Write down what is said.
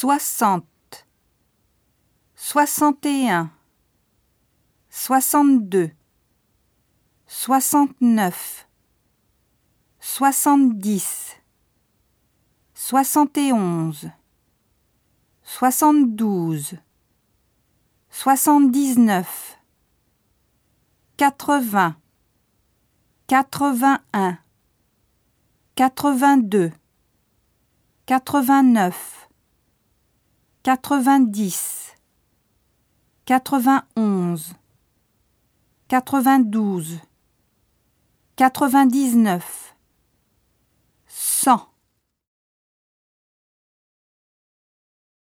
soixante, soixante et un, soixante-deux, soixante-neuf, soixante-dix, soixante et onze, soixante-douze, soixante-dix-neuf, quatre-vingts, quatre-vingt-un, quatre-vingt-deux, quatre-vingt-neuf, quatre-vingt-dix, quatre-vingt-onze, quatre-vingt-douze, quatre-vingt-dix-neuf, cent.